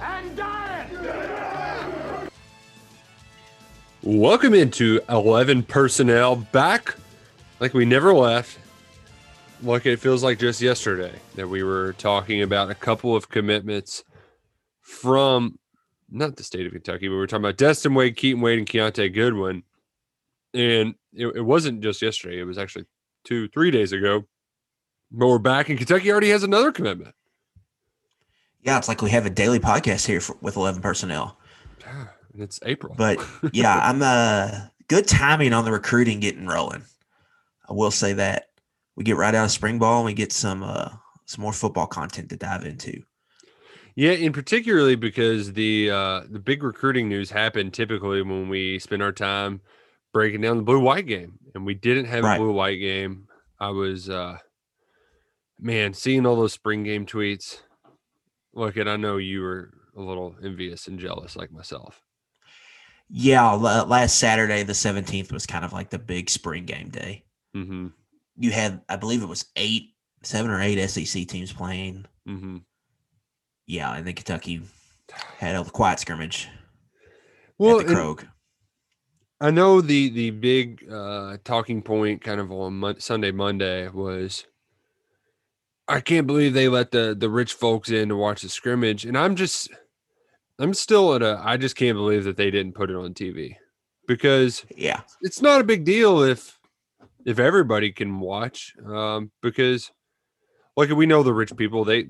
And dying. Welcome into 11 personnel back like we never left. Like it feels like just yesterday that we were talking about a couple of commitments from not the state of Kentucky, but we were talking about Destin Wade, Keaten Wade, and Kiyaunta Goodwin. And it, it wasn't just yesterday, it was actually two, three days ago. But we're back, and Kentucky already has another commitment. Yeah, it's like we have a daily podcast here for, with 11 personnel. And it's April. But yeah, I'm uh good timing on the recruiting getting rolling. I will say that. We get right out of spring ball and we get some uh some more football content to dive into. Yeah, in particularly because the uh the big recruiting news happened typically when we spend our time breaking down the blue white game. And we didn't have Right. a blue white game. I was uh man, seeing all those spring game tweets. Look, and I know you were a little envious and jealous like myself. Yeah, last Saturday the 17th was kind of like the big spring game day. Mm-hmm. You had I believe it was 8 7 or 8 SEC teams playing. Mm-hmm. Yeah, and then Kentucky had a quiet scrimmage Well, at the Krog. I know the the big uh, talking point kind of on Mon- Sunday Monday was I can't believe they let the the rich folks in to watch the scrimmage and I'm just I'm still at a I just can't believe that they didn't put it on TV because Yeah. it's not a big deal if if everybody can watch um because like we know the rich people they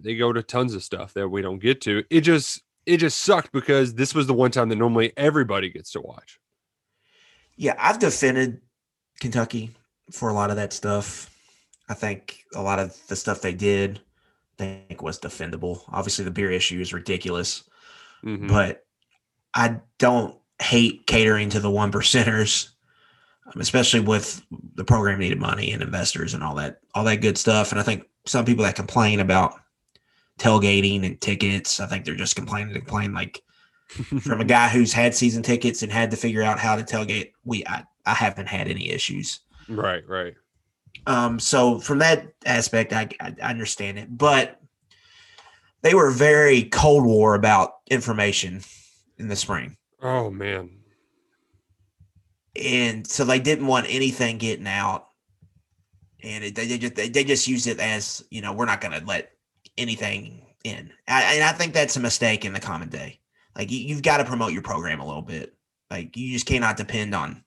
they go to tons of stuff that we don't get to it just it just sucked because this was the one time that normally everybody gets to watch Yeah, I've defended Kentucky for a lot of that stuff. I think a lot of the stuff they did, I think was defendable. Obviously, the beer issue is ridiculous, Mhm. but I don't hate catering to the one percenters, especially with the program needed money and investors and all that, all that good stuff. And I think some people that complain about tailgating and tickets, I think they're just complaining to complain like from a guy who's had season tickets and had to figure out how to tailgate. We I, I haven't had any issues. Right, right. Um, so from that aspect, I, I understand it, but they were very cold war about information in the spring, Oh man. and so they didn't want anything getting out, and it, they, they just they, they just used it as you know we're not going to let anything in, I, and I think that's a mistake in the common day. Like you, you've got to promote your program a little bit. Like you just cannot depend on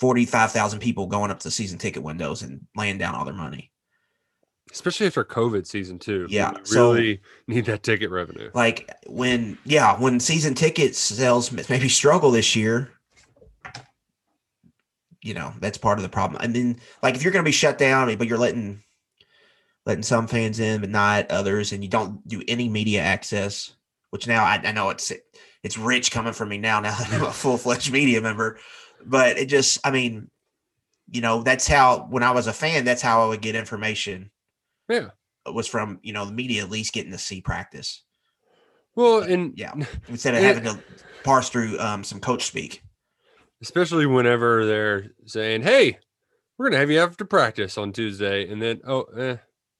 forty five thousand people going up to season ticket windows and laying down all their money. Especially after COVID season two. Yeah, We so- really need that ticket revenue. like when yeah when season ticket sales maybe struggle this year you know that's part of the problem and then like if you're going to be shut down but you're letting letting some fans in but not others and you don't do any media access which now i, I know it's it's rich coming from me now now that i'm a full-fledged media member but it just i mean you know that's how when i was a fan that's how i would get information Yeah. it was from you know the media at least getting to see practice Well, and yeah instead of having to parse through um, some coach speak. especially whenever they're saying, "Hey, we're gonna have you after practice on Tuesday," and then oh, eh,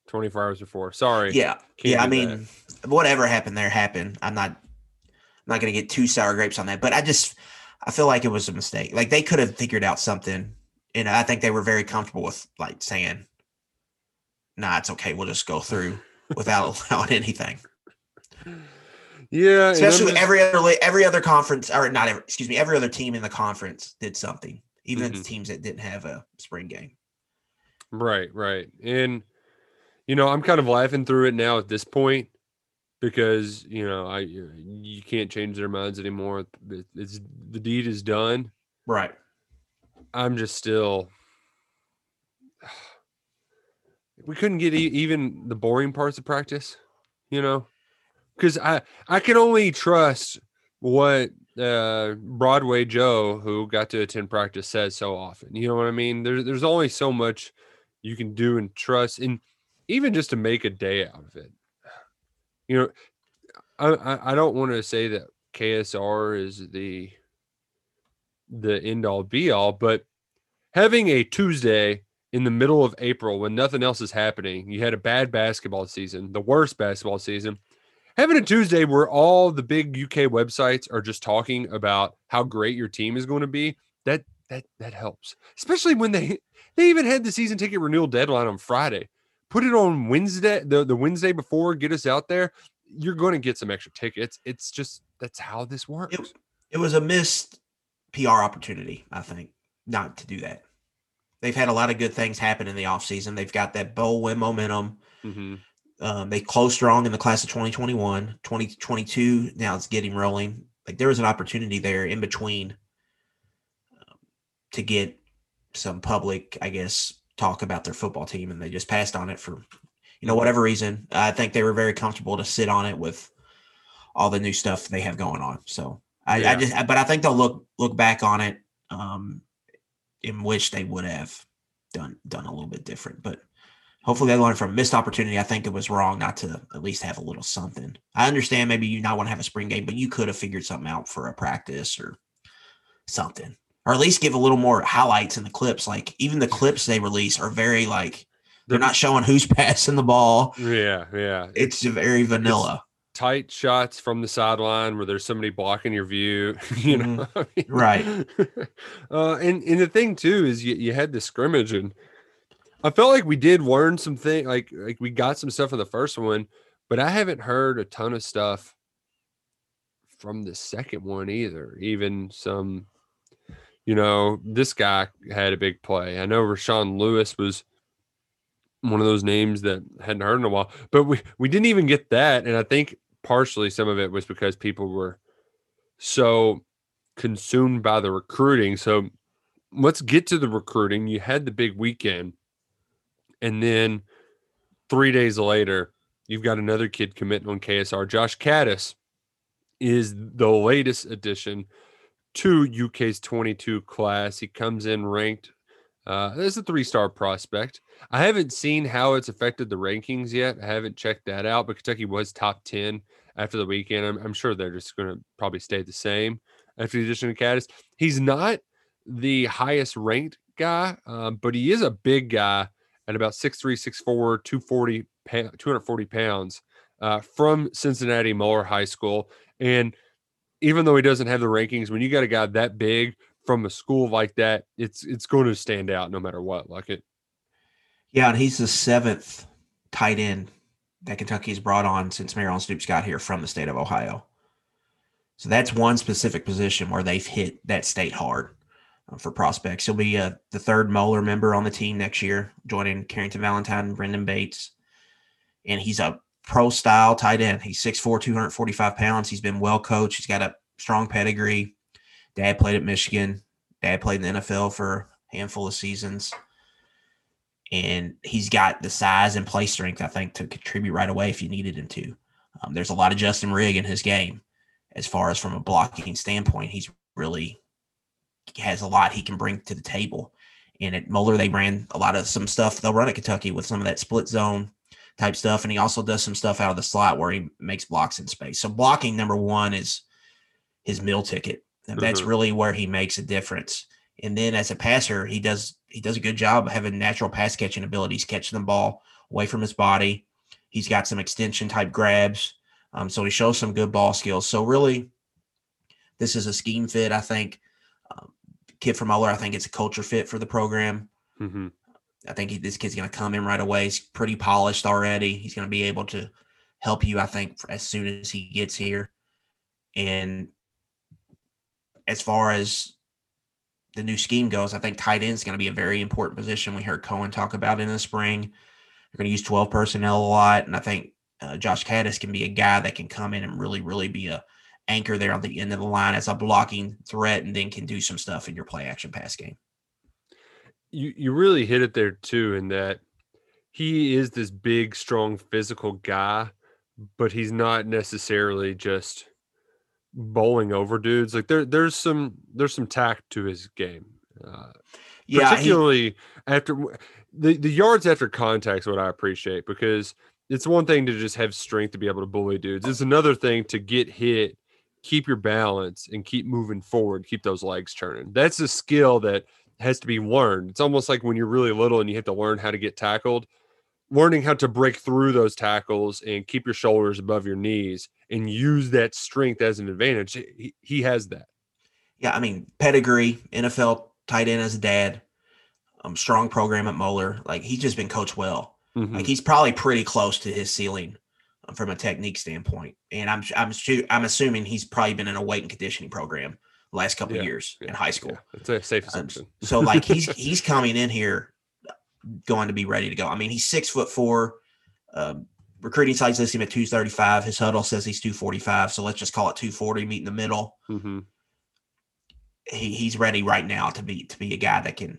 24 hours before. Sorry. Yeah, Can't yeah. I mean, whatever happened there happened. I'm not, I'm not going to get too sour grapes on that, but I just, I feel like it was a mistake. Like they could have figured out something, and I think they were very comfortable with like saying, "Nah, it's okay. We'll just go through without allowing anything." Yeah, Especially every other every other conference, or not every, excuse me, every other team in the conference did something, even Mhm. the teams that didn't have a spring game. Right, right. And you know, I'm kind of laughing through it now at this point because, you know, I you can't change their minds anymore. It's the deed is done. Right. I'm just still we couldn't get e- even the boring parts of practice, you know? because I I can only trust what uh, Broadway Joe, who got to attend practice, says so often. You know what I mean? There's there's only so much you can do and trust, and even just to make a day out of it. You know, I I, don't want to say that KSR is the the end all be all, but having a Tuesday in the middle of April when nothing else is happening, you had a bad basketball season, the worst basketball season. Having a Tuesday where all the big UK websites are just talking about how great your team is going to be, that that that helps. Especially when they they even had the season ticket renewal deadline on Friday. Put it on Wednesday, the, the Wednesday before, get us out there. You're going to get some extra tickets. It's just that's how this works. It, it was a missed PR opportunity, I think, not to do that. They've had a lot of good things happen in the offseason. They've got that bowl win momentum. Mm-hmm. Um, they closed strong in the class of 2021, 2022. Now it's getting rolling. Like there was an opportunity there in between um, to get some public, I guess, talk about their football team, and they just passed on it for, you know, whatever reason. I think they were very comfortable to sit on it with all the new stuff they have going on. So I, Yeah. I just, but I think they'll look look back on it um, in which they would have done done a little bit different, but hopefully they learn from missed opportunity. I think it was wrong not to at least have a little something. I understand maybe you not want to have a spring game, but you could have figured something out for a practice or something, or at least give a little more highlights in the clips. Like even the clips they release are very like they're not showing who's passing the ball. Yeah, yeah. It's very vanilla. tight shots from the sideline where there's somebody blocking your view, you know. I mean, Right. uh, and and the thing too is you, you had the scrimmage and I felt like we did learn some thing like like we got some stuff in the first one, but I haven't heard a ton of stuff from the second one either. Even some, you know, this guy had a big play. I know Rashawn Lewis was one of those names that hadn't heard in a while, but we we didn't even get that, and I think partially some of it was because people were so consumed by the recruiting. So let's get to the recruiting. You had the big weekend, and then three days later, you've got another kid committing on KSR. Josh Kattus is the latest addition to UK's 22 class. He comes in ranked uh, as a three star prospect. I haven't seen how it's affected the rankings yet. I haven't checked that out, but Kentucky was top 10 after the weekend. I'm, I'm sure they're just going to probably stay the same after the addition of Kattus. He's not the highest ranked guy, um, but he is a big guy at about 6'3, 6'4, 240, 240 pounds uh, from Cincinnati Moeller High School. And even though he doesn't have the rankings, when you got a guy that big from a school like that, it's it's going to stand out no matter what. Like it, Yeah, and he's the seventh tight end that Kentucky's brought on since Maryland Stoops got here from the state of Ohio. So that's one specific position where they've hit that state hard uh, for prospects. He'll be uh, the third Moeller member on the team next year, joining Carrington Valentine and Brendan Bates. And he's a pro style tight end. He's 6'4, 245 pounds. He's been well coached. He's got a strong pedigree. Dad played at Michigan. Dad played in the NFL for a handful of seasons and he's got the size and play strength, I think, to contribute right away if you needed him to. Um, there's a lot of Justin Rigg in his game as far as from a blocking standpoint. He's really has a lot he can bring to the table. And at Moeller, they ran a lot of some stuff they'll run at Kentucky with some of that split zone type stuff. And he also does some stuff out of the slot where he makes blocks in space. So blocking number one is his meal ticket. And that's Mhm. really where he makes a difference. And then as a passer, he does he does a good job of having natural pass catching abilities, catching the ball away from his body. He's got some extension type grabs. Um, so he shows some good ball skills. So really, this is a scheme fit. I think um, kid from Moeller. I think it's a culture fit for the program. mm-hmm. I think he, this kid's going to come in right away. He's pretty polished already. He's going to be able to help you, I think, as soon as he gets here. And as far as the new scheme goes, I think tight end is going to be a very important position. We heard Coen talk about in the spring. They're going to use 12 personnel a lot. And I think uh, Josh Kattus can be a guy that can come in and really, really be a anchor there on the end of the line as a blocking threat and then can do some stuff in your play action pass game. You you really hit it there too in that he is this big strong physical guy but he's not necessarily just bowling over dudes. Like there, there's some there's some tact to his game. Uh, Yeah, he- particularly after the the yards after contact is what I appreciate because it's one thing to just have strength to be able to bully dudes. It's another thing to get hit, keep your balance, and keep moving forward, keep those legs turning. That's a skill that has to be learned. It's almost like when you're really little and you have to learn how to get tackled. Learning how to break through those tackles and keep your shoulders above your knees and use that strength as an advantage. He, he has that. Yeah, I mean, pedigree, NFL tight end as a dad, um, strong program at Moeller. Like he's just been coached well. Mhm. Like he's probably pretty close to his ceiling um, from a technique standpoint. And I'm I'm I'm assuming he's probably been in a weight and conditioning program the last couple Yeah, of years yeah, in high school. Yeah, it's a safe Um, assumption. so like he's he's coming in here going to be ready to go. I mean, he's six foot four. Um, recruiting sites list him at 235. His huddle says he's 245. So let's just call it 240, meet in the middle. hmm he, he's ready right now to be to be a guy that can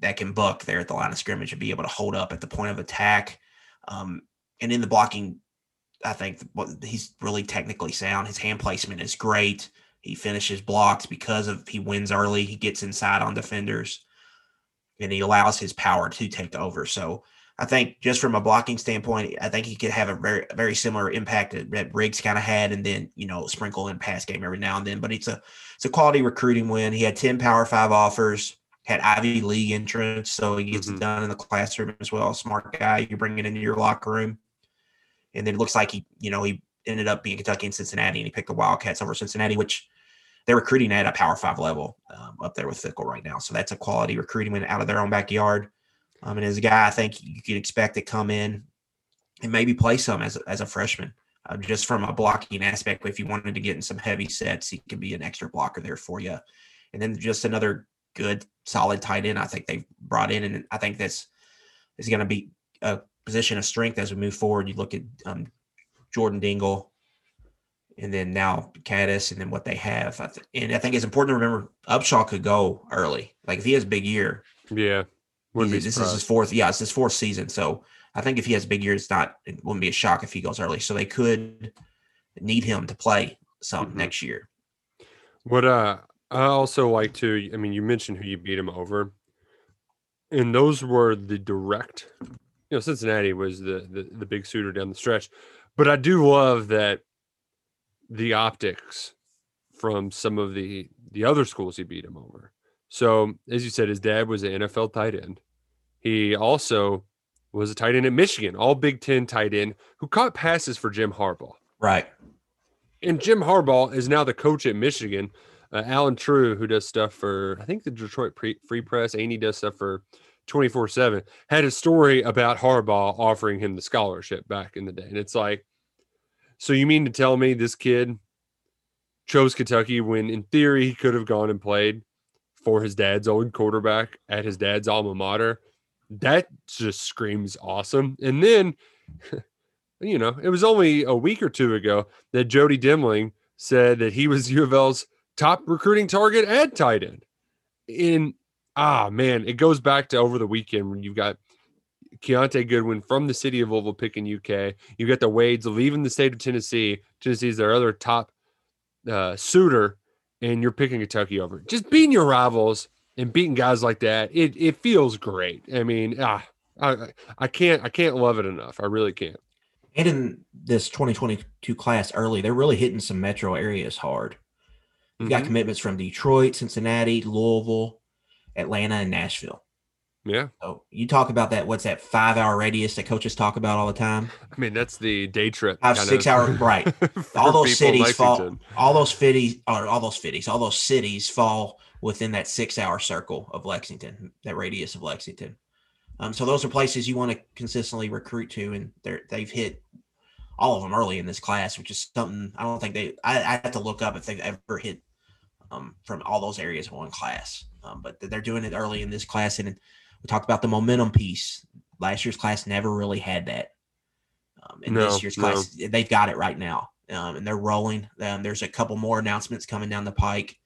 that can buck there at the line of scrimmage and be able to hold up at the point of attack. Um, and in the blocking, I think he's really technically sound. His hand placement is great. He finishes blocks because of he wins early. He gets inside on defenders, and he allows his power to take over. So I think just from a blocking standpoint, I think he could have a very very similar impact that, that Rigg's kind of had, and then you know sprinkle in pass game every now and then. But it's a it's a quality recruiting win. He had ten Power Five offers, had Ivy League entrance, so he gets Mhm. it done in the classroom as well. Smart guy, you bring it into your locker room, and then it looks like he you know he ended up being Kentucky and Cincinnati, and he picked the Wildcats over Cincinnati, which they're recruiting at a Power Five level um, up there with Fickell right now. So that's a quality recruiting win out of their own backyard. Um, and as a guy, I think you could expect to come in and maybe play some as a, as a freshman, uh, just from a blocking aspect. If you wanted to get in some heavy sets, he could be an extra blocker there for you. And then just another good, solid tight end. I think they've brought in, and I think this is going to be a position of strength as we move forward. You look at um, Jordan Dingle, and then now Kattus, and then what they have. I th- and I think it's important to remember Upshaw could go early. Like if he has a big year, Yeah. Wouldn't be this is his fourth. Yeah, it's his fourth season. So I think if he has a big year, it's not. It wouldn't be a shock if he goes early. So they could need him to play some Mhm. next year. What uh I also like to I mean you mentioned who you beat him over. And those were the direct you know, Cincinnati was the, the the big suitor down the stretch. But I do love that the optics from some of the the other schools he beat him over. So as you said, his dad was an NFL tight end. He also was a tight end at Michigan, all Big Ten tight end, who caught passes for Jim Harbaugh. Right. And Jim Harbaugh is now the coach at Michigan. Uh, Allen Trieu, who does stuff for, I think the Detroit Pre- Free Press, and he does stuff for 24 7, had a story about Harbaugh offering him the scholarship back in the day. And it's like, so you mean to tell me this kid chose Kentucky when in theory he could have gone and played for his dad's old quarterback at his dad's alma mater? That just screams awesome. And then, you know, it was only a week or two ago that Jody Demling said that he was U of L's top recruiting target at tight end. In ah man, it goes back to over the weekend when you've got Kiyaunta Goodwin from the city of Louisville picking UK. You've got the Wades leaving the state of Tennessee. Tennessee's their other top uh, suitor, and you're picking Kentucky over. Just beating your rivals and beating guys like that, it it feels great. I mean, ah, I I can't I can't love it enough. I really can't. And in this 2022 class early, they're really hitting some metro areas hard. You've got Mhm. commitments from Detroit, Cincinnati, Louisville, Atlanta, and Nashville. Yeah, So you talk about that. What's that five hour radius that coaches talk about all the time? I mean that's the day trip. Five, six hour right. all those cities fall all those cities or all those cities all those cities fall within that six hour circle of lexington that radius of lexington um, so those are places you want to consistently recruit to and they're they've hit all of them early in this class which is something i don't think they i, I have to look up if they've ever hit um, from all those areas in one class um, but they're doing it early in this class and we talked about the momentum piece last year's class never really had that um, in No, this year's no. class they've got it right now um, and they're rolling. Um, there's a couple more announcements coming down the pike.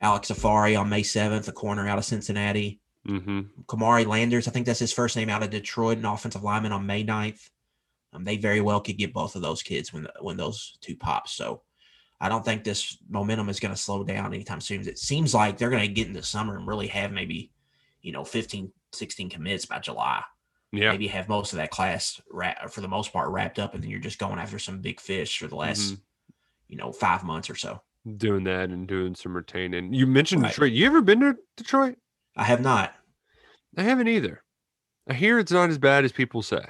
Alex Afari on May 7th, a corner out of Cincinnati. hmm Kamari Landers, I think that's his first name out of Detroit, an offensive lineman on May 9th. Um, they very well could get both of those kids when when those two pop. So I don't think this momentum is going to slow down anytime soon. It seems like they're going to get in the summer and really have maybe, you know, 15, 16 commits by July. Yeah. Maybe have most of that class wrap, for the most part wrapped up, and then you're just going after some big fish for the last, Mhm. you know, five months or so. Doing that and doing some retaining. You mentioned Right. Detroit. You ever been to Detroit? I have not. I haven't either. I hear it's not as bad as people say.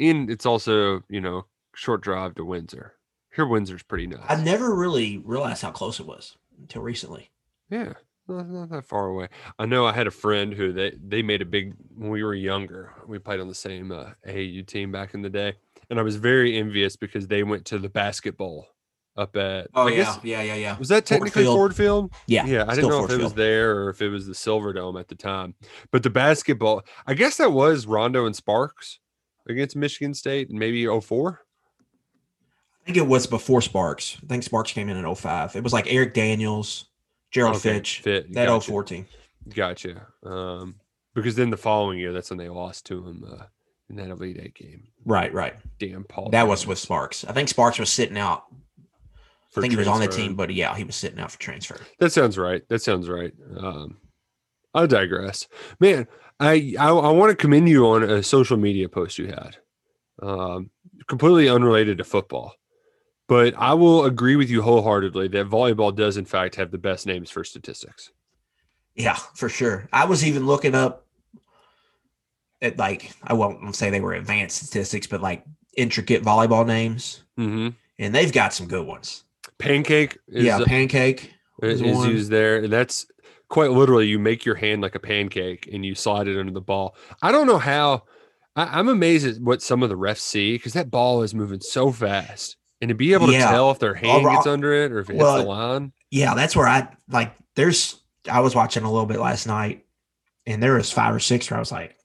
And it's also, you know, short drive to Windsor. Here Windsor's pretty nice. I never really realized how close it was until recently. Yeah, not, not that far away. I know I had a friend who they they made a big when we were younger. We played on the same uh, AAU team back in the day, and I was very envious because they went to the basketball up at. Oh I yeah, guess- yeah, yeah, yeah. was that Ford technically Field. Ford Field? Yeah, Yeah, I didn't know Ford if it was there or if it was the Silver Dome at the time. But the basketball, I guess that was Rondo and Sparks against Michigan State, and maybe 04. I think it was before Sparks. I think Sparks came in in 05. It was like Eric Daniels, Gerald Okay, Fitch, Fit, that gotcha. 04 team. Gotcha. Um, because then the following year, that's when they lost to him uh, in that Elite Eight game. Right, right. Damn, Paul. That was with Sparks. I think Sparks was sitting out. for I think he was on the team, but yeah, he was sitting out for transfer. That sounds right. That sounds right. Um, I digress, man. I I, I want to commend you on a social media post you had, um, completely unrelated to football, but I will agree with you wholeheartedly that volleyball does in fact have the best names for statistics. Yeah, for sure. I was even looking up at like I won't say they were advanced statistics, but like intricate volleyball names, Mm-hmm. and they've got some good ones. Pancake is, yeah, pancake. is, is used there, and that's quite literally you make your hand like a pancake and you slide it under the ball. I don't know how. I, I'm amazed at what some of the refs see because that ball is moving so fast, and to be able to Yeah. tell if their hand gets under it or if it well, hits the line. Yeah, that's where I like. There's. I was watching a little bit last night, and there was five or six where I was like,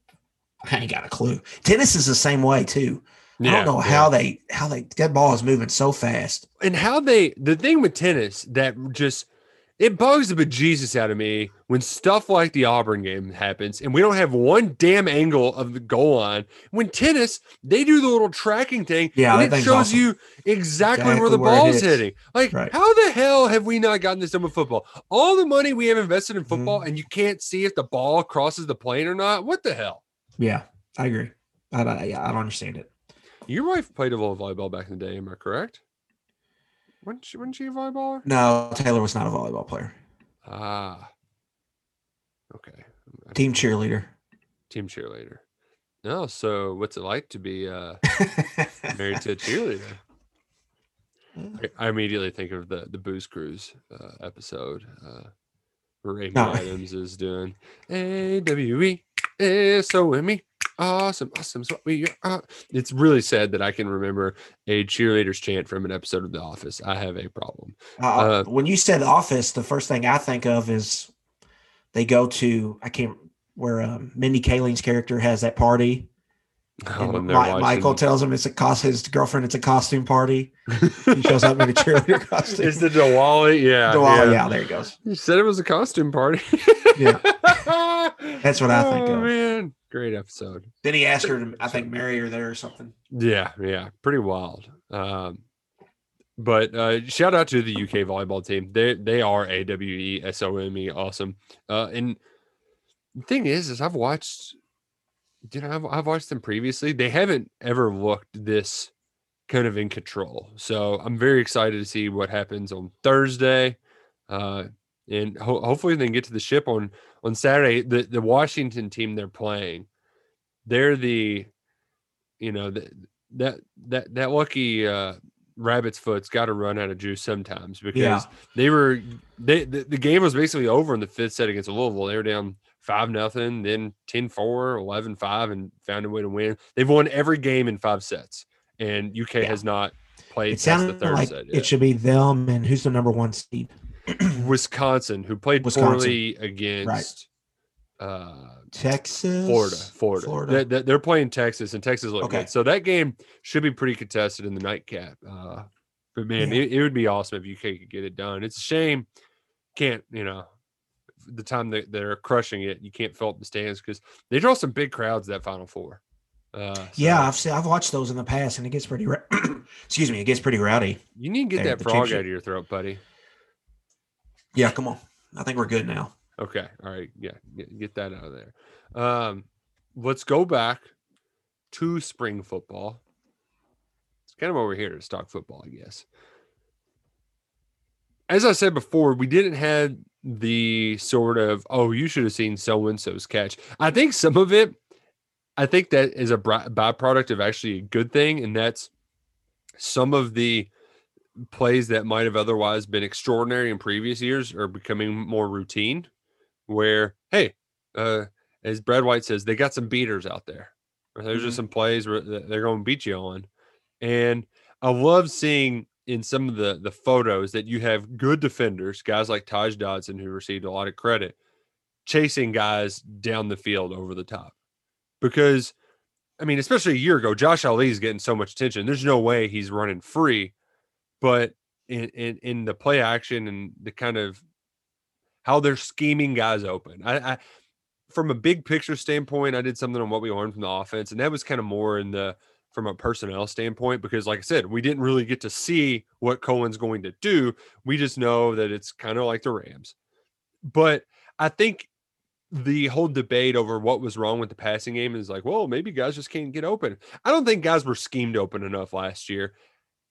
I ain't got a clue. Tennis is the same way too. I don't know how they how they that ball is moving so fast. and how they the thing with tennis that just it bugs the bejesus out of me when stuff like the Auburn game happens and we don't have one damn angle of the goal line. When tennis, they do the little tracking thing Yeah, and it shows awesome. you exactly, where the where ball's hitting. Like, Right. how the hell have we not gotten this done with football? All the money we have invested in football, Mm-hmm. and you can't see if the ball crosses the plane or not. What the hell? Yeah, I agree. I, I, I don't understand it. Your wife played a little volleyball back in the day, am I correct? Wasn't she, wasn't she a volleyballer? No, Taylor was not a volleyball player. Ah. Okay. Team cheerleader. Team cheerleader. No, so what's it like to be uh, married to a cheerleader? I, I immediately think of the the Booze Cruise uh, episode uh, where Amy No. Adams is doing A W E S O M E. Awesome, awesome. what we are. It's really sad that I can remember a cheerleader's chant from an episode of The Office. I have a problem. Uh, Uh, when you said office, the first thing I think of is they go to I can't where um, Mindy Kaling's character has that party. Oh, and they're Michael tells him it's a cost his girlfriend. It's a costume party. He shows up in a cheerleader costume. It's the Diwali, yeah. Oh, yeah. yeah, there he goes. You said it was a costume party. Yeah. That's what I think oh, of. Man, great episode. Then he asked her to, I think, marry her there or something. Yeah, yeah, pretty wild. Um, but uh, shout out to the UK volleyball team. They they are a W E S O M E awesome. Uh, and the thing is, is I've watched, you know, I've, I've watched them previously. They haven't ever looked this kind of in control. So I'm very excited to see what happens on Thursday. Uh, and ho- hopefully they can get to the ship on on Saturday. The the Washington team they're playing, they're the, you know, the, that that that lucky uh, rabbit's foot's got to run out of juice sometimes because Yeah. they were they the, the game was basically over in the fifth set against Louisville. They were down five nothing, then 10-4, 11-5, and found a way to win. They've won every game in five sets, and UK Yeah. has not played It past the sounded third like set. it should be them and who's the number one seed? Wisconsin, who played Wisconsin. poorly against uh, Texas, Florida. Florida. Florida. They- they- are playing Texas, and Texas look Okay. good. So that game should be pretty contested in the nightcap. Uh, but man, Yeah. it, it would be awesome if UK could get it done. It's a shame, can't you know, the time that they're crushing it, you can't fill up the stands because they draw some big crowds that Final Four. Uh, so Yeah, I've seen, I've watched those in the past, and it gets pretty. Ra- Excuse me, it gets pretty rowdy. you need to get Hey, that frog out of your throat, buddy. Yeah, come on. I think we're good now. Okay. All right. Yeah. Get, get that out of there. Um, let's go back to spring football. It's kind of we're here to talk football, I guess. As I said before, we didn't have the sort of, oh, you should have seen so and so's catch. I think some of it, I think that is a byproduct of actually a good thing. And that's some of the plays that might have otherwise been extraordinary in previous years are becoming more routine where hey uh as brad white says they got some beaters out there. There's just some plays where they're going to beat you on. And i love seeing in some of the the photos that you have good defenders guys like taj dodson who received a lot of credit chasing guys down the field over the top. Because i mean especially a year ago josh ali is getting so much attention. There's no way he's running free but in, in in the play action and the kind of how they're scheming guys open. I, I from a big picture standpoint, I did something on what we learned from the offense, and that was kind of more in the from a personnel standpoint because, like I said, we didn't really get to see what Coen's going to do. We just know that it's kind of like the Rams. But I think the whole debate over what was wrong with the passing game is like, well, maybe guys just can't get open. I don't think guys were schemed open enough last year.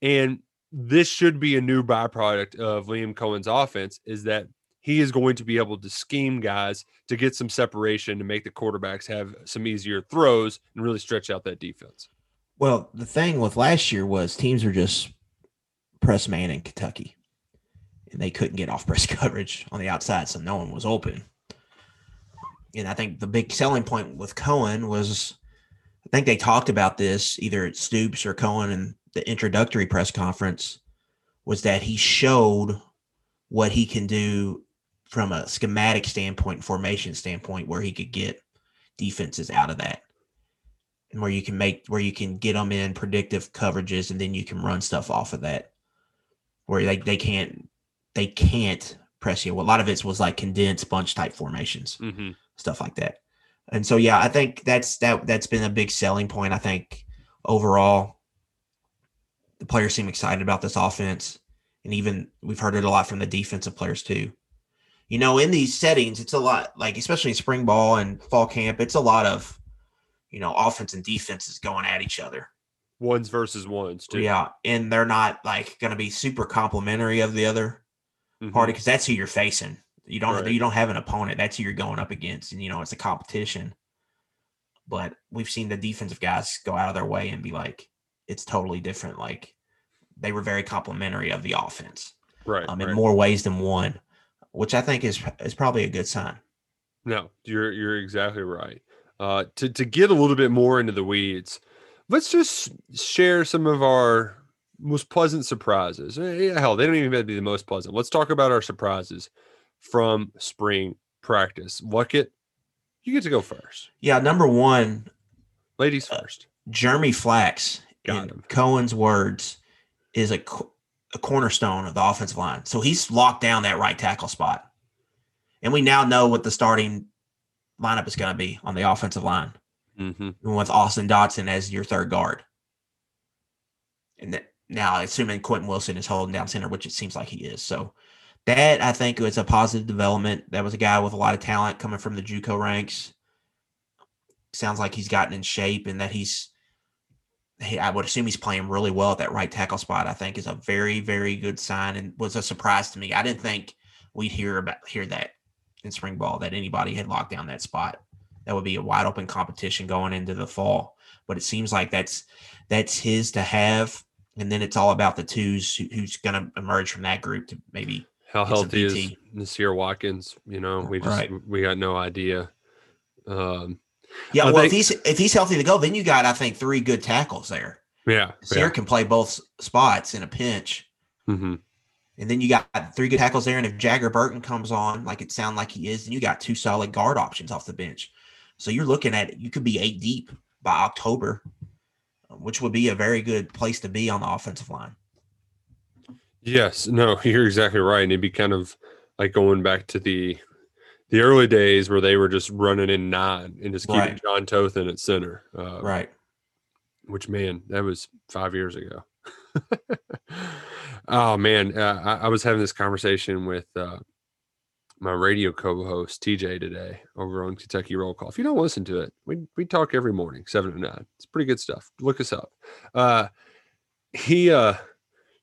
And this should be a new byproduct of Liam Coen's offense is that he is going to be able to scheme guys to get some separation to make the quarterbacks have some easier throws and really stretch out that defense. Well, the thing with last year was teams were just press man in Kentucky, and they couldn't get off press coverage on the outside, so no one was open. And I think the big selling point with Coen was, I think they talked about this either at Stoops or Coen in the introductory press conference, was that he showed what he can do from a schematic standpoint, formation standpoint, where he could get defenses out of that and where you can make where you can get them in predictive coverages and then you can run stuff off of that where they, they can't they can't press you. Well, a lot of it was like condensed bunch type formations, Mm-hmm. stuff like that. And so yeah, I think that's that that's been a big selling point. I think overall the players seem excited about this offense. And even we've heard it a lot from the defensive players too. You know, in these settings, it's a lot like especially in spring ball and fall camp, it's a lot of you know, offense and defenses going at each other. Ones versus ones, too. Yeah, and they're not like going to be super complimentary of the other Mhm. party because that's who you're facing. You don't Right. you don't have an opponent. That's who you're going up against, and you know it's a competition. But we've seen the defensive guys go out of their way and be like, it's totally different. Like they were very complimentary of the offense Right. um, in right. more ways than one, which I think is is probably a good sign. No, you're you're exactly right. Uh, to to get a little bit more into the weeds, let's just share some of our most pleasant surprises. Eh, Hell, they don't even have to be the most pleasant. Let's talk about our surprises from spring practice. Luckett, you get to go first. Yeah, number one, Ladies Uh, first. Jeremy Flax, Got in him. Coen's words, is a, a cornerstone of the offensive line. So he's locked down that right tackle spot. And we now know what the starting lineup is going to be on the offensive line Mm-hmm. with Austin Dotson as your third guard. And that, now, assuming Quentin Wilson is holding down center, which it seems like he is. So that I think was a positive development. That was a guy with a lot of talent coming from the JUCO ranks. Sounds like he's gotten in shape and that he's he, I would assume he's playing really well at that right tackle spot. I think is a very, very good sign and was a surprise to me. I didn't think we'd hear about hear that in spring ball that anybody had locked down that spot. That would be a wide open competition going into the fall. But it seems like that's that's his to have, and then it's all about the twos who, who's going to emerge from that group to maybe How healthy is. Nasir Watkins? You know, we just Right. we got no idea. Um, yeah. I well, think- if he's if he's healthy to go, then you got I think three good tackles there. yeah, Sarah can play both spots in a pinch. hmm And then you got three good tackles there. And if Jager Burton comes on, like it sounds like he is, then you got two solid guard options off the bench. So you're looking at you could be eight deep by October, which would be a very good place to be on the offensive line. Yes, no, you're exactly right. And it'd be kind of like going back to the the early days where they were just running in nine and just keeping Right. John Tothan at center. Uh, Right. which man, that was five years ago. oh man, uh, I, I, was having this conversation with uh, my radio co-host TJ today over on Kentucky Roll Call. If you don't listen to it, we we talk every morning, seven to nine. It's pretty good stuff. Look us up. Uh, he uh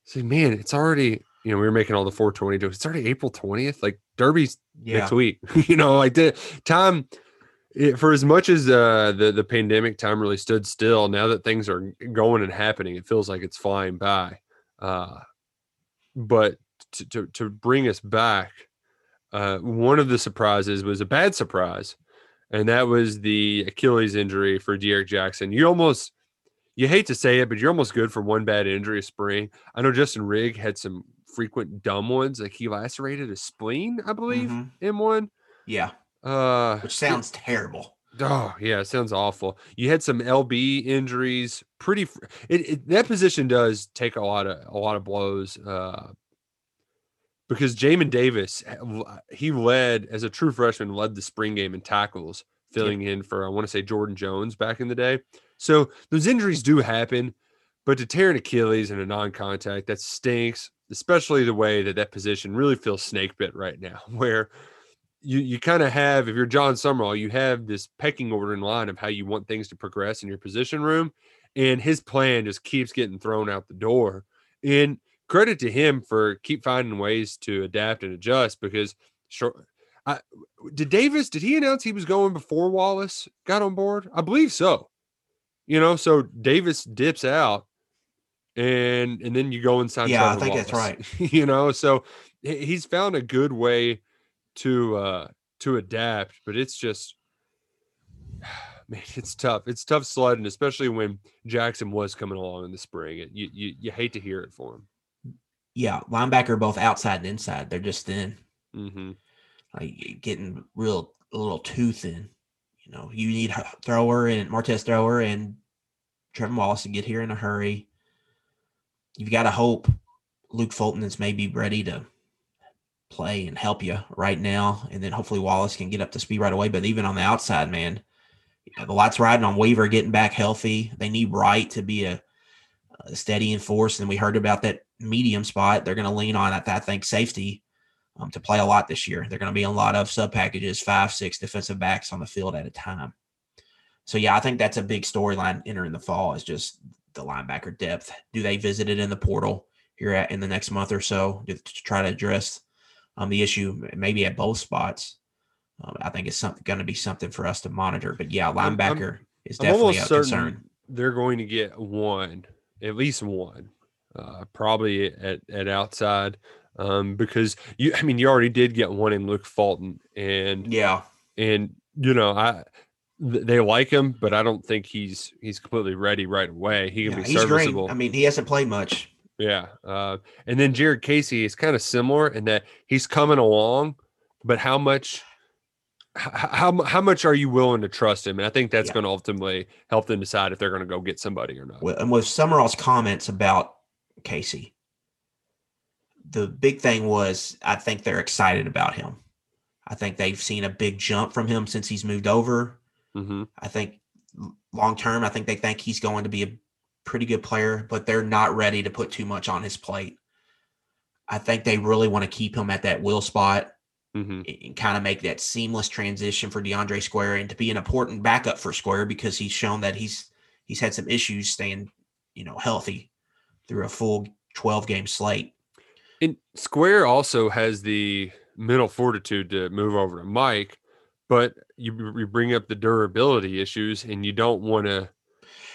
said, "Man, it's already." You know, we were making all the 420 jokes. It's already April 20th. Like Derby's yeah. next week. you know, like the time it, for as much as uh, the the pandemic time really stood still, now that things are going and happening, it feels like it's flying by. Uh, but to, to, to bring us back, uh, one of the surprises was a bad surprise, and that was the Achilles injury for Derek Jackson. You almost you hate to say it, but you're almost good for one bad injury a spring. I know Justin Rigg had some frequent dumb ones, like he lacerated a spleen, I believe, mm-hmm. in one. Yeah. Uh, which sounds it, terrible. Oh yeah, it sounds awful. You had some LB injuries. Pretty. It, it, that position does take a lot of a lot of blows. Uh, because Jamin Davis, he led as a true freshman, led the spring game in tackles, filling yeah. in for I want to say Jordan Jones back in the day. So those injuries do happen, but to tear an Achilles in a non-contact that stinks, especially the way that that position really feels snake bit right now, where you you kind of have if you're Jon Sumrall, you have this pecking order in line of how you want things to progress in your position room, and his plan just keeps getting thrown out the door. And credit to him for keep finding ways to adapt and adjust because sure. I, did Davis did he announce he was going before Wallace got on board? I believe so. You know, so Davis dips out and and then you go inside. Yeah, Trevin I think Wallace, that's right. you know, so he's found a good way to uh to adapt, but it's just man, it's tough. It's tough sledding, especially when Jackson was coming along in the spring. It, you, you you hate to hear it for him. Yeah, linebacker both outside and inside. They're just thin. Mm-hmm. Like getting real a little too thin. You know, you need thrower and Martez thrower and Trevin Wallace to get here in a hurry. You've got to hope Luke Fulton is maybe ready to play and help you right now. And then hopefully Wallace can get up to speed right away. But even on the outside, man, you know, the lights riding on Weaver getting back healthy. They need Wright to be a, a steady and force. And we heard about that medium spot. They're going to lean on that, I think, safety um, to play a lot this year. They're going to be a lot of sub packages, five, six defensive backs on the field at a time. So yeah, I think that's a big storyline entering the fall is just the linebacker depth. Do they visit it in the portal here at, in the next month or so to, to try to address um, the issue maybe at both spots. Um, I think it's something going to be something for us to monitor. But yeah, linebacker I'm, is definitely a concern. They're going to get one, at least one, uh, probably at at outside, um, because you. I mean, you already did get one in Luke Fulton, and yeah, and you know, I they like him, but I don't think he's he's completely ready right away. He can yeah, be serviceable. Great. I mean, he hasn't played much. Yeah. Uh, and then Jared Casey is kind of similar in that he's coming along, but how much how how much are you willing to trust him? And I think that's yeah. going to ultimately help them decide if they're going to go get somebody or not. Well, and with Sumrall's comments about Casey, the big thing was I think they're excited about him. I think they've seen a big jump from him since he's moved over. Mm-hmm. I think long term, I think they think he's going to be a pretty good player, but they're not ready to put too much on his plate. I think they really want to keep him at that will spot mm-hmm. and kind of make that seamless transition for DeAndre Square and to be an important backup for Square because he's shown that he's he's had some issues staying, you know, healthy through a full 12 game slate. And Square also has the mental fortitude to move over to Mike, but you, you bring up the durability issues and you don't want to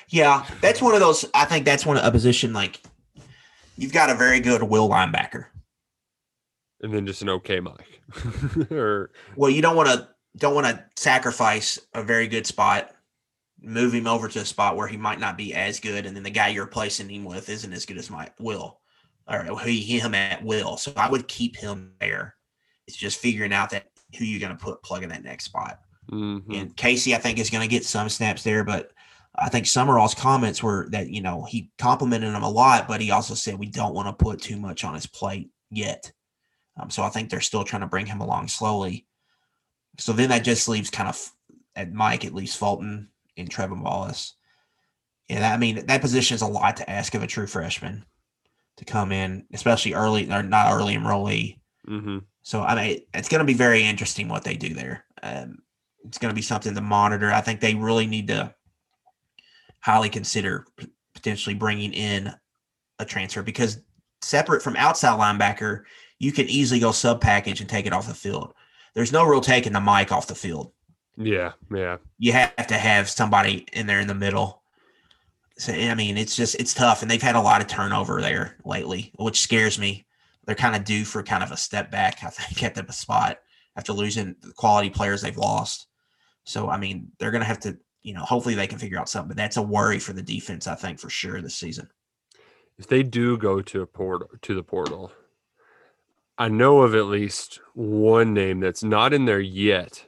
yeah, that's one of those. I think that's one of a position like you've got a very good will linebacker, and then just an okay Mike. or well, you don't want to don't want to sacrifice a very good spot, move him over to a spot where he might not be as good, and then the guy you're replacing him with isn't as good as my will, or he him at will. So I would keep him there. It's just figuring out that who you're going to put plug in that next spot. Mm-hmm. And Casey, I think, is going to get some snaps there, but I think Sumrall's comments were that, you know, he complimented him a lot, but he also said we don't want to put too much on his plate yet. Um, so I think they're still trying to bring him along slowly. So then that just leaves kind of at Mike, at least Fulton and Trevin Wallace. Yeah, that, I mean that position is a lot to ask of a true freshman to come in, especially early or not early enrollee. Mm-hmm. So I mean, it's going to be very interesting what they do there. Um, it's going to be something to monitor. I think they really need to highly consider p- potentially bringing in a transfer because separate from outside linebacker, you can easily go sub package and take it off the field. There's no real taking the Mike off the field. Yeah, yeah. You have to have somebody in there in the middle. So I mean, it's just it's tough, and they've had a lot of turnover there lately, which scares me. They're kind of due for kind of a step back, I think, at the spot after losing the quality players they've lost. So I mean, they're going to have to, you know, hopefully they can figure out something. But that's a worry for the defense, I think, for sure this season. If they do go to a portal to the portal, I know of at least one name that's not in there yet,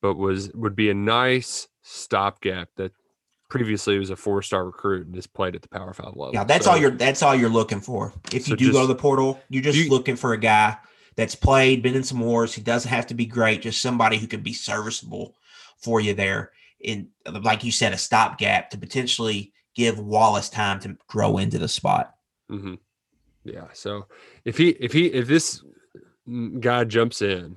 but was would be a nice stopgap that previously was a four star recruit and just played at the power five level. Yeah, that's So- all you're that's all you're looking for. If So you do go to the portal, you're just you- looking for a guy that's played, been in some wars. He doesn't have to be great, just somebody who can be serviceable for you there. In like you said, a stopgap to potentially give Wallace time to grow into the spot. hmm Yeah. So if he if he if this guy jumps in,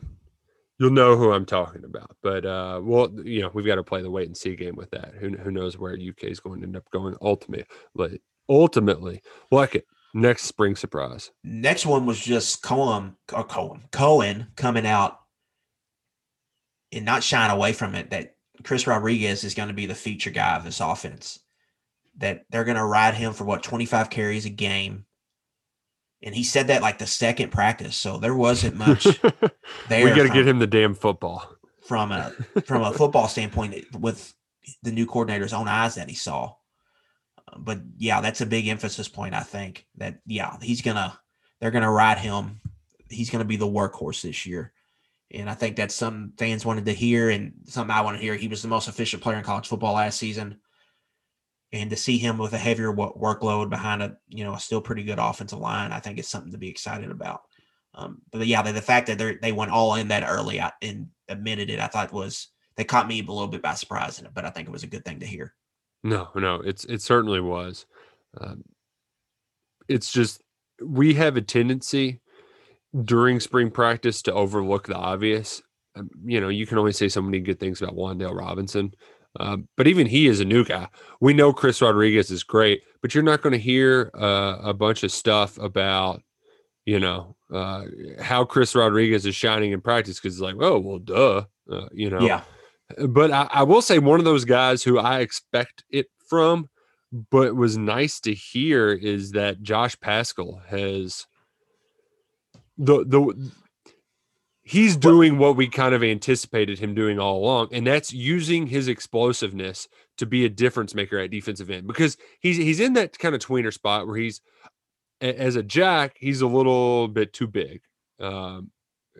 you'll know who I'm talking about. But uh, well, you know, we've got to play the wait and see game with that. Who who knows where UK is going to end up going ultimately? Ultimately, like it next spring surprise. Next one was just Coen or Coen Coen coming out and not shying away from it that Chris Rodriguez is going to be the feature guy of this offense. That they're going to ride him for what 25 carries a game. And he said that like the second practice, so there wasn't much we got to get him the damn football. from a from a football standpoint with the new coordinator's own eyes that he saw. But yeah, that's a big emphasis point. I think that yeah, he's gonna they're gonna ride him. He's gonna be the workhorse this year, and I think that's some fans wanted to hear and something I want to hear. He was the most efficient player in college football last season, and to see him with a heavier workload behind a you know a still pretty good offensive line, I think it's something to be excited about. Um, but yeah, the, the fact that they they went all in that early I, and admitted it, I thought was they caught me a little bit by surprise but I think it was a good thing to hear. No, no, it's it certainly was. Um, it's just we have a tendency during spring practice to overlook the obvious. Um, you know, you can only say so many good things about Wan'Dale Robinson, um, but even he is a new guy. We know Chris Rodriguez is great, but you're not going to hear uh, a bunch of stuff about you know uh, how Chris Rodriguez is shining in practice because it's like, oh well, duh, uh, you know? Yeah, but I, I will say one of those guys who I expect it from, but was nice to hear is that Josh Paschal has the the he's doing what we kind of anticipated him doing all along, and that's using his explosiveness to be a difference maker at defensive end because he's he's in that kind of tweener spot where he's as a jack he's a little bit too big. Um,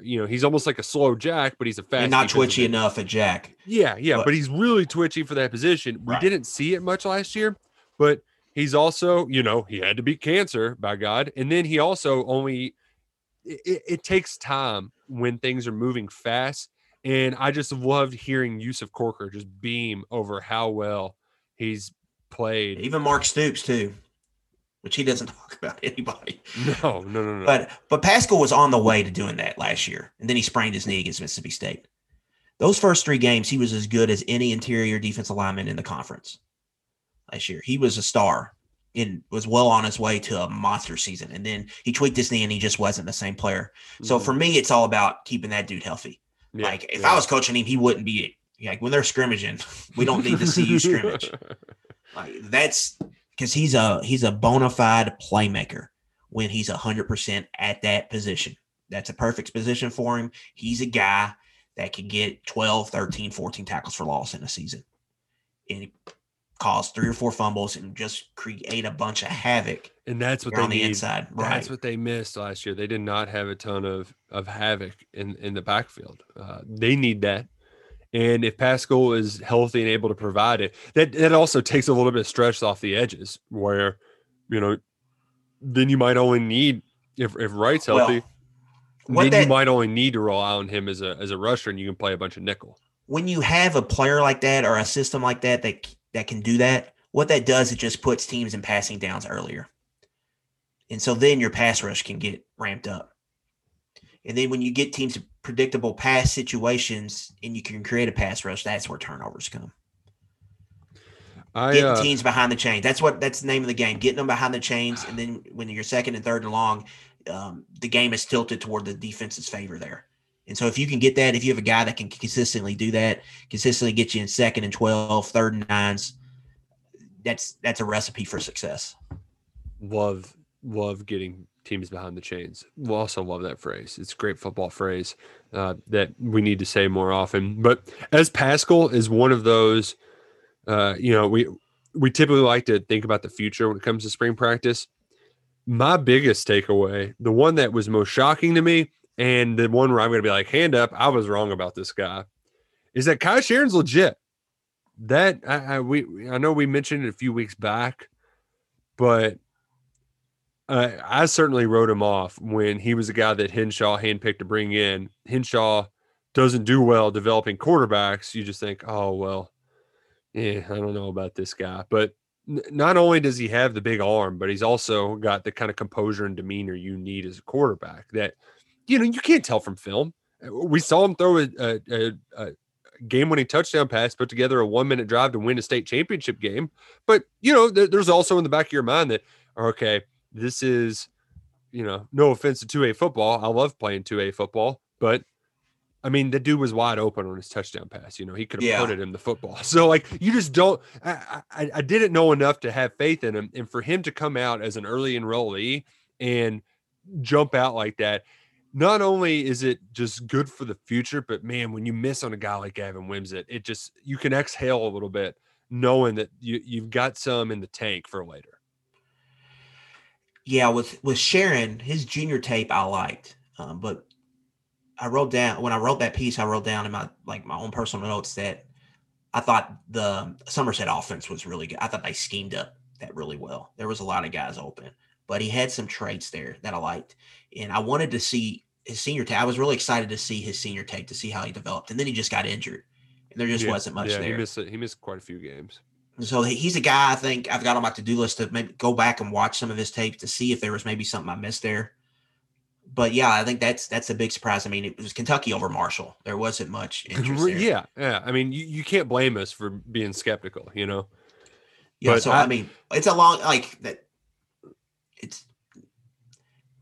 you know, he's almost like a slow jack, but he's a fast and not twitchy enough at Jack. Yeah, yeah, But- but, he's really twitchy for that position. We Right. didn't see it much last year, but he's also, you know, he had to beat cancer by God, and then he also only it, it- it takes time when things are moving fast. And I just loved hearing Yusuf Corker just beam over how well he's played. Even Mark Stoops too, which he doesn't talk about anybody. No, no, no, no. But but Paschal was on the way to doing that last year, and then he sprained his knee against Mississippi State. Those first three games, he was as good as any interior defensive lineman in the conference last year. He was a star and was well on his way to a monster season. And then he tweaked his knee, and he just wasn't the same player. So Mhm. for me, it's all about keeping that dude healthy. Yeah, like if yeah. I was coaching him, he wouldn't be like when they're scrimmaging. We don't need to see you scrimmage. Like that's because he's a he's a bona fide playmaker when he's hundred percent at that position. That's a perfect position for him. He's a guy that can get 12, 13, 14 tackles for loss in a season. And cause three or four fumbles and just create a bunch of havoc and that's what they on the need. inside. Right. That's what they missed last year. They did not have a ton of of havoc in in the backfield. Uh, they need that, and if Paschal is healthy and able to provide it, that that also takes a little bit of stress off the edges. Where, you know, then you might only need if if Wright's healthy, what then that- you might only need to rely on him as a as a rusher, and you can play a bunch of nickel. when you have a player like that or a system like that that that can do that, what that does, it just puts teams in passing downs earlier. And so then your pass rush can get ramped up. And then when you get teams to predictable pass situations and you can create a pass rush, that's where turnovers come. I Getting uh, teams behind the chains. That's what that's the name of the game. Getting them behind the chains, and then when you're second and third and long, um, the game is tilted toward the defense's favor there. And so if you can get that, if you have a guy that can consistently do that, consistently get you in second and 12, third and nines, that's that's a recipe for success. love love getting teams behind the chains. We also love that phrase. It's a great football phrase uh, that we need to say more often. But as Paschal is one of those, uh, you know, we we typically like to think about the future when it comes to spring practice. My biggest takeaway, the one that was most shocking to me, and the one where I'm going to be like, hand up, I was wrong about this guy, is that Kaiya Sheron's legit. That I, I we I know we mentioned it a few weeks back, but uh, I certainly wrote him off when he was a guy that Hinshaw handpicked to bring in. Hinshaw doesn't do well developing quarterbacks. You just think, oh well, yeah, I don't know about this guy. But n- not only does he have the big arm, but he's also got the kind of composure and demeanor you need as a quarterback. That you know you can't tell from film. Uh, We saw him throw a, a, a, a game-winning touchdown pass, put together a one-minute drive to win a state championship game. But you know, there- there's also in the back of your mind that okay, this is, you know, no offense to 2A football. I love playing 2A football, but I mean, the dude was wide open on his touchdown pass. You know, he could have Yeah. put it in the football. So, like, you just don't. I, I, I didn't know enough to have faith in him, and for him to come out as an early enrollee and jump out like that. Not only is it just good for the future, but man, when you miss on a guy like Gavin Wimsatt, it just you can exhale a little bit, knowing that you you've got some in the tank for later. Yeah, with with Sheron, his junior tape I liked, um, but I wrote down when I wrote that piece, I wrote down in my like my own personal notes that I thought the Somerset offense was really good. I thought they schemed up that really well. There was a lot of guys open, but he had some traits there that I liked, and I wanted to see his senior tape. I was really excited to see his senior tape to see how he developed, and then he just got injured, and there just Yeah, wasn't much yeah, there. He missed he missed quite a few games. So he's a guy I think I've got on my to do list to maybe go back and watch some of his tapes to see if there was maybe something I missed there. But yeah, I think that's that's a big surprise. I mean, it was Kentucky over Marshall. There wasn't much yeah, yeah. I mean, you, you can't blame us for being skeptical, you know. yeah. but So I, I- mean, it's a long like that. It's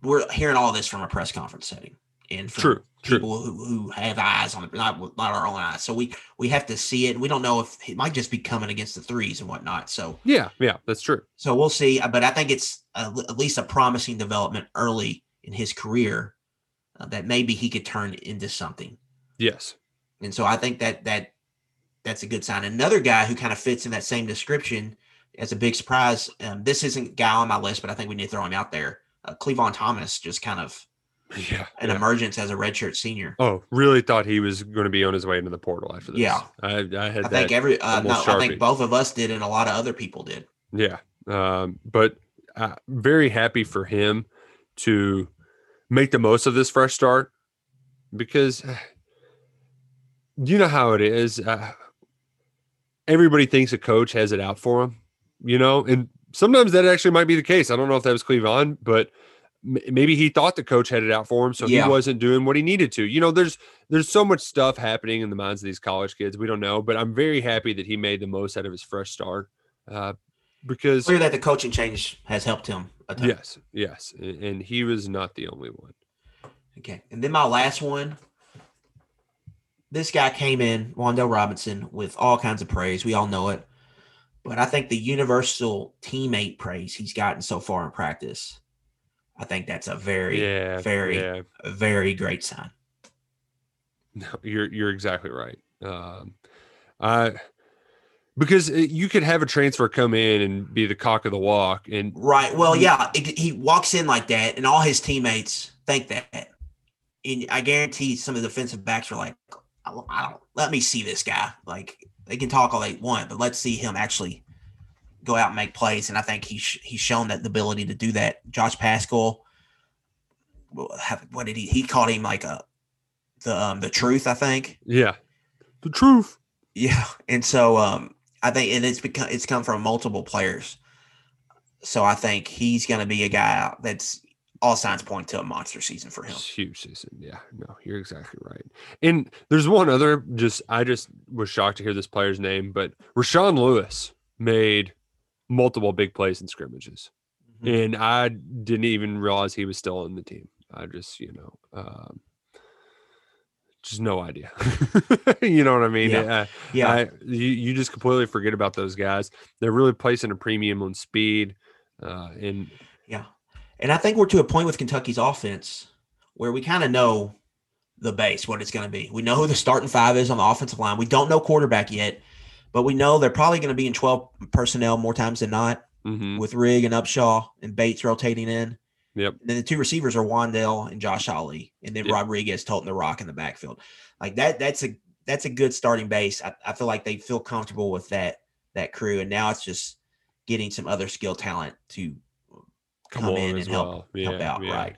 we're hearing all this from a press conference setting and from True, true. people who, who have eyes on it, not not our own eyes. So we we have to see it. We don't know if it might just be coming against the threes and whatnot. So Yeah, yeah, that's true. So we'll see, uh, but I think it's a, at least a promising development early in his career uh, that maybe he could turn into something. Yes. And so I think that that that's a good sign. Another guy who kind of fits in that same description as a big surprise. Um, this isn't a guy on my list, but I think we need to throw him out there. Uh, Clevan Thomas, just kind of Yeah. an yeah. emergence as a redshirt senior. Oh, really thought he was going to be on his way into the portal after this. Yeah. I, I had I think every uh, no, I think both of us did, and a lot of other people did. Yeah. Um, but uh, very happy for him to make the most of this fresh start because you know how it is. Uh, everybody thinks a coach has it out for him, you know, and sometimes that actually might be the case. I don't know if that was Cleveland, but maybe he thought the coach had it out for him, so Yeah. he wasn't doing what he needed to. You know, there's there's so much stuff happening in the minds of these college kids. We don't know, but I'm very happy that he made the most out of his fresh start. Uh, because Clear that the coaching change has helped him. A ton. Yes, yes, a- and he was not the only one. Okay. And then my last one. This guy came in, Wan'Dale Robinson, with all kinds of praise. We all know it. But I think the universal teammate praise he's gotten so far in practice, I think that's a very, Yeah, very, yeah. very great sign. No, you're you're exactly right. Um, I because uh, you could have a transfer come in and be the cock of the walk, and Right. Well, yeah, it, he walks in like that, and all his teammates think that. And I guarantee some of the defensive backs are like, I don't let me see this guy. Like they can talk all they want, but let's see him actually go out and make plays. And I think he's he's shown that the ability to do that. Josh Paschal, what did he? He called him like a the um the truth. I think. yeah, the truth. Yeah, and so um, I think, and it's become it's come from multiple players. So I think he's going to be a guy that's all signs point to a monster season for him. Huge season. Yeah, no, you're exactly right. And there's one other. Just I just was shocked to hear this player's name, but Rahsaan Lewis made multiple big plays in scrimmages, Mhm. and I didn't even realize he was still on the team. I just, you know, um, just no idea. you know what I mean? Yeah. Uh, Yeah, I, you, you just completely forget about those guys. They're really placing a premium on speed. Uh, and yeah, and I think we're to a point with Kentucky's offense where we kind of know the base, what it's going to be. We know who the starting five is on the offensive line. We don't know quarterback yet, but we know they're probably going to be in twelve personnel more times than not, mhm, with Rigg and Upshaw and Bates rotating in. yep, And then the two receivers are Wan'Dale and Josh Ali, and then Yeah. Rodriguez toting the rock in the backfield. Like that, that's a that's a good starting base. I, I feel like they feel comfortable with that that crew, and now it's just getting some other skill talent to come, come in and help- well. help out, right.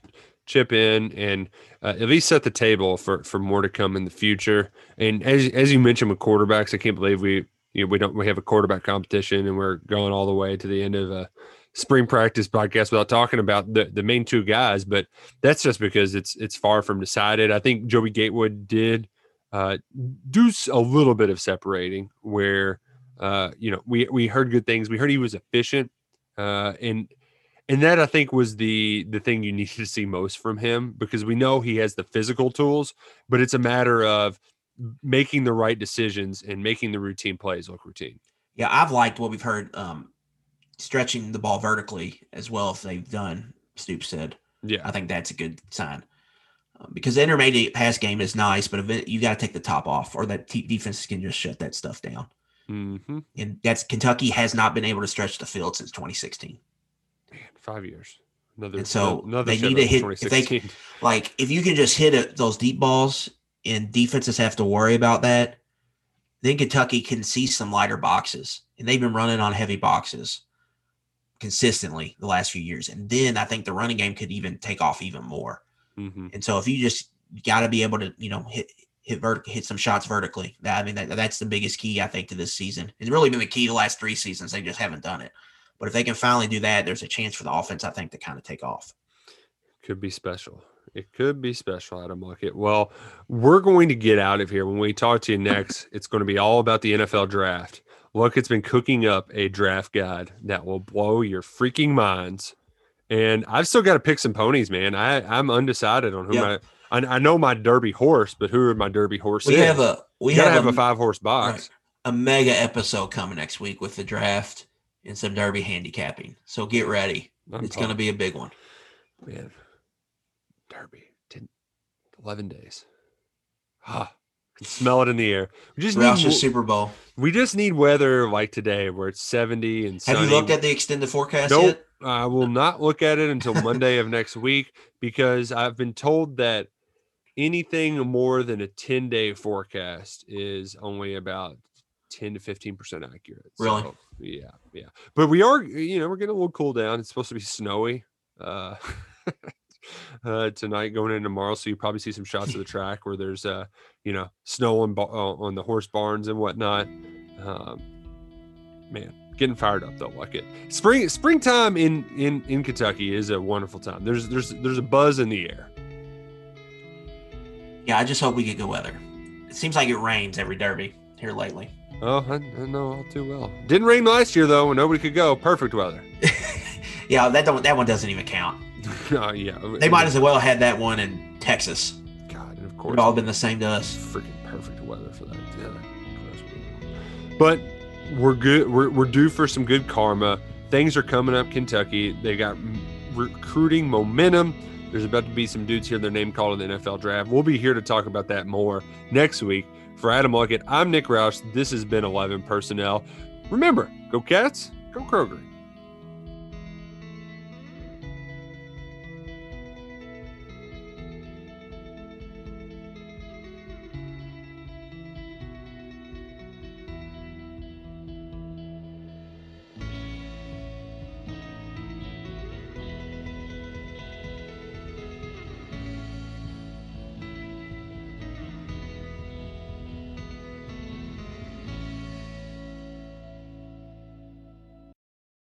Chip in and uh, at least set the table for for more to come in the future. And as as you mentioned with quarterbacks, I can't believe we you know, we don't we have a quarterback competition and we're going all the way to the end of a spring practice podcast without talking about the the main two guys. But that's just because it's it's far from decided. I think Joey Gatewood did uh, do a little bit of separating where uh, you know we we heard good things. We heard he was efficient, uh, and and that I think was the the thing you needed to see most from him because we know he has the physical tools, but it's a matter of making the right decisions and making the routine plays look routine. Yeah, I've liked what we've heard. Um, stretching the ball vertically as well as they've done. Stoop said, Yeah, I think that's a good sign um, because the intermediate pass game is nice, but you got to take the top off, or that te- defense can just shut that stuff down. hmm And that's Kentucky has not been able to stretch the field since 2016. Man, five years. Another. And so another they need to hit- if they 2016. Like if you can just hit it, those deep balls, and defenses have to worry about that, then Kentucky can see some lighter boxes, and they've been running on heavy boxes consistently the last few years. And then I think the running game could even take off even more. Mhm. And so if you just got to be able to, you know, hit hit vert- hit some shots vertically. That, I mean, that, that's the biggest key I think to this season. It's really been the key the last three seasons. They just haven't done it. But if they can finally do that, there's a chance for the offense, I think, to kind of take off. could be special. It could be special, Adam Luckett. Well, we're going to get out of here. When we talk to you next, it's going to be all about the NFL draft. Luckett's been cooking up a draft guide that will blow your freaking minds. And I've still got to pick some ponies, man. I, I'm undecided on who Yeah. my I, I know my Derby horse, but who are my Derby horses? We have a we have, have a a, five horse box. a mega episode coming next week with the draft and some derby handicapping. So get ready. I'm it's going to be a big one. man. Derby, 10, 11 days. Ah, can smell it in the air. We just need Roush's Super Bowl. we just need weather like today where it's 70 and sunny. Have you looked at the extended forecast Nope. yet? I will not look at it until Monday of next week because I've been told that anything more than a 10 day forecast is only about 10 to 15 percent accurate. Really? So, yeah, yeah. But we are, you know, we're getting a little cool down. It's supposed to be snowy uh, uh, tonight going into tomorrow. So you probably see some shots of the track where there's, uh, you know, snow on, uh, on the horse barns and whatnot. Um, man, getting fired up though. Like it, spring, springtime in in in Kentucky is a wonderful time. There's there's there's a buzz in the air. Yeah, I just hope we get good weather. It seems like it rains every derby here lately. Oh, I, I know all too well. Didn't rain last year though, when nobody could go. Perfect weather. yeah, that don't that one doesn't even count. oh yeah, They might as well had that one in Texas. God, and of course, would all been the same to us. freaking perfect weather for that. Yeah. But we're good. We're, we're due for some good karma. Things are coming up Kentucky. They got recruiting momentum. There's about to be some dudes here. Their name called in the NFL draft. We'll be here to talk about that more next week. For Adam Luckett, I'm Nick Roush. This has been 11 Personnel. Remember, go Cats, go Kroger.